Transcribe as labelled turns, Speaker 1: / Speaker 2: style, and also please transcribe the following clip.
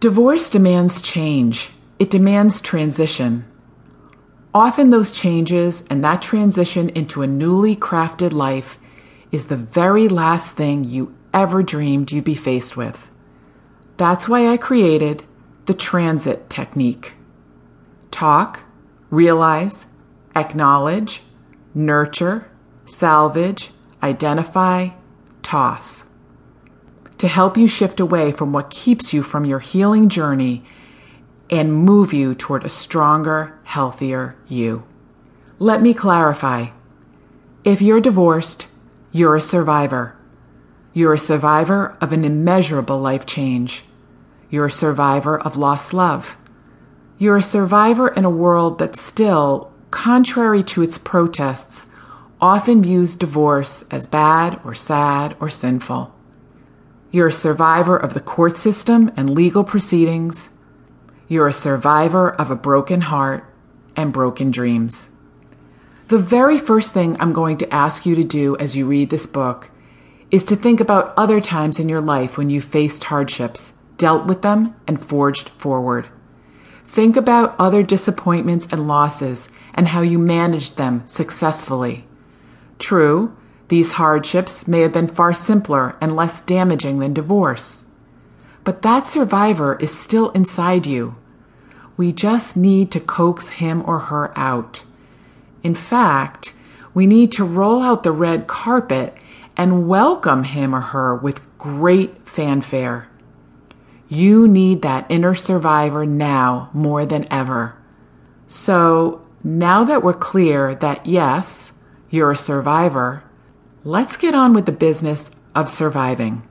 Speaker 1: Divorce demands change, it demands transition. Often, those changes and that transition into a newly crafted life is the very last thing you ever dreamed you'd be faced with. That's why I created the transit technique. Talk, realize, acknowledge, nurture, salvage, identify, toss to help you shift away from what keeps you from your healing journey and move you toward a stronger, healthier you. Let me clarify. If you're divorced, you're a survivor. You're a survivor of an immeasurable life change. You're a survivor of lost love. You're a survivor in a world that still, contrary to its protests, often views divorce as bad or sad or sinful. You're a survivor of the court system and legal proceedings. You're a survivor of a broken heart and broken dreams. The very first thing I'm going to ask you to do as you read this book is to think about other times in your life when you faced hardships, dealt with them, and forged forward. Think about other disappointments and losses and how you managed them successfully. True, these hardships may have been far simpler and less damaging than divorce. But that survivor is still inside you. We just need to coax him or her out. In fact, we need to roll out the red carpet and welcome him or her with great fanfare. You need that inner survivor now more than ever. So, now that we're clear that yes, you're a survivor, Let's get on with the business of surviving.